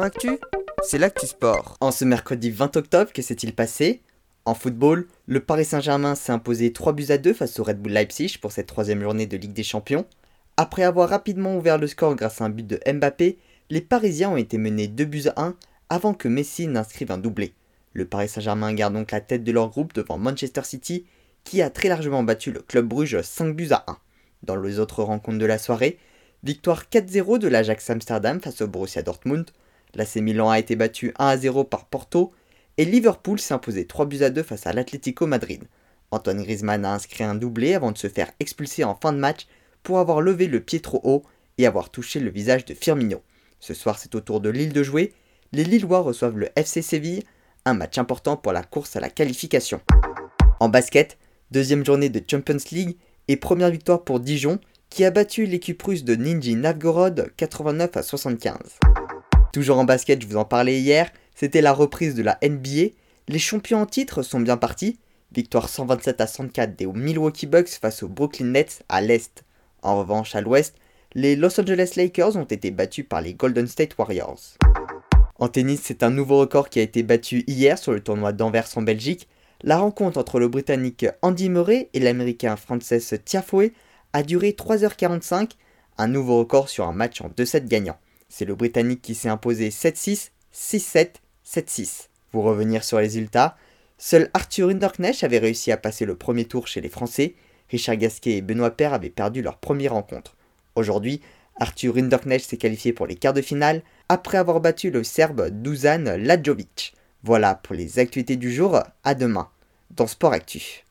Actu, c'est l'actu sport. En ce mercredi 20 octobre, que s'est-il passé? En football, le Paris Saint-Germain s'est imposé 3 buts à 2 face au Red Bull Leipzig pour cette troisième journée de Ligue des Champions. Après avoir rapidement ouvert le score grâce à un but de Mbappé, les Parisiens ont été menés 2 buts à 1 avant que Messi n'inscrive un doublé. Le Paris Saint-Germain garde donc la tête de leur groupe devant Manchester City, qui a très largement battu le Club Bruges 5 buts à 1. Dans les autres rencontres de la soirée, victoire 4-0 de l'Ajax Amsterdam face au Borussia Dortmund, l'AC Milan a été battu 1-0 par Porto, et Liverpool s'est imposé 3 buts à 2 face à l'Atlético Madrid. Antoine Griezmann a inscrit un doublé avant de se faire expulser en fin de match pour avoir levé le pied trop haut et avoir touché le visage de Firmino. Ce soir, c'est au tour de Lille de jouer. Les Lillois reçoivent le FC Séville, un match important pour la course à la qualification. En basket, deuxième journée de Champions League et première victoire pour Dijon qui a battu l'équipe russe de Ninji Novgorod 89 à 75. Toujours en basket, je vous en parlais hier, c'était la reprise de la NBA. Les champions en titre sont bien partis. Victoire 127 à 104 des Milwaukee Bucks face aux Brooklyn Nets à l'Est. En revanche, à l'Ouest, les Los Angeles Lakers ont été battus par les Golden State Warriors. En tennis, c'est un nouveau record qui a été battu hier sur le tournoi d'Anvers en Belgique. La rencontre entre le Britannique Andy Murray et l'Américain Frances Tiafoe a duré 3h45, un nouveau record sur un match en 2-7 gagnant. C'est le Britannique qui s'est imposé 7-6, 6-7, 7-6. Pour revenir sur les résultats, seul Arthur Hinderknecht avait réussi à passer le premier tour chez les Français, Richard Gasquet et Benoît Paire avaient perdu leur première rencontre. Aujourd'hui, Arthur Hinderknecht s'est qualifié pour les quarts de finale après avoir battu le Serbe Dusan Lajovic. Voilà pour les actualités du jour, à demain dans Sport Actu.